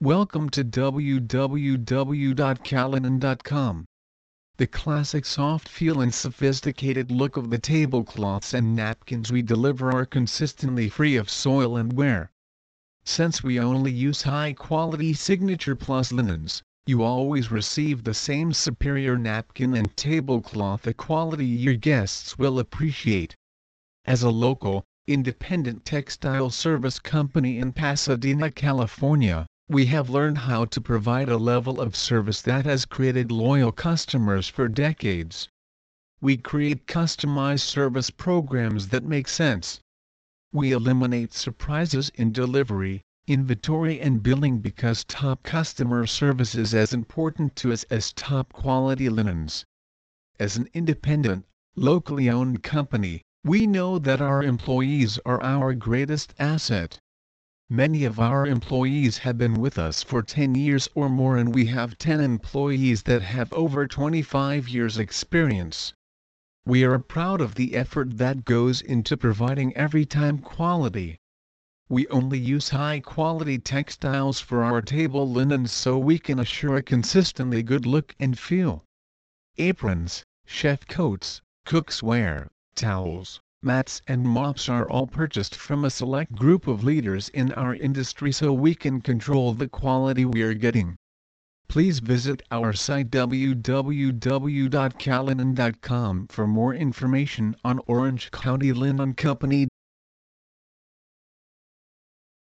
Welcome to www.calinen.com. The classic soft feel and sophisticated look of the tablecloths and napkins we deliver are consistently free of soil and wear. Since we only use high-quality Signature Plus linens, you always receive the same superior napkin and tablecloth a quality your guests will appreciate. As a local, independent textile service company in Pasadena, California, we have learned how to provide a level of service that has created loyal customers for decades. We create customized service programs that make sense. We eliminate surprises in delivery, inventory and billing because top customer service is as important to us as top quality linens. As an independent, locally owned company, we know that our employees are our greatest asset. Many of our employees have been with us for 10 years or more and we have 10 employees that have over 25 years experience. We are proud of the effort that goes into providing every time quality. We only use high quality textiles for our table linens so we can assure a consistently good look and feel. Aprons, chef coats, cooksware, towels, mats and mops are all purchased from a select group of leaders in our industry so we can control the quality we are getting. Please visit our site www.calinen.com for more information on Orange County Linen Company.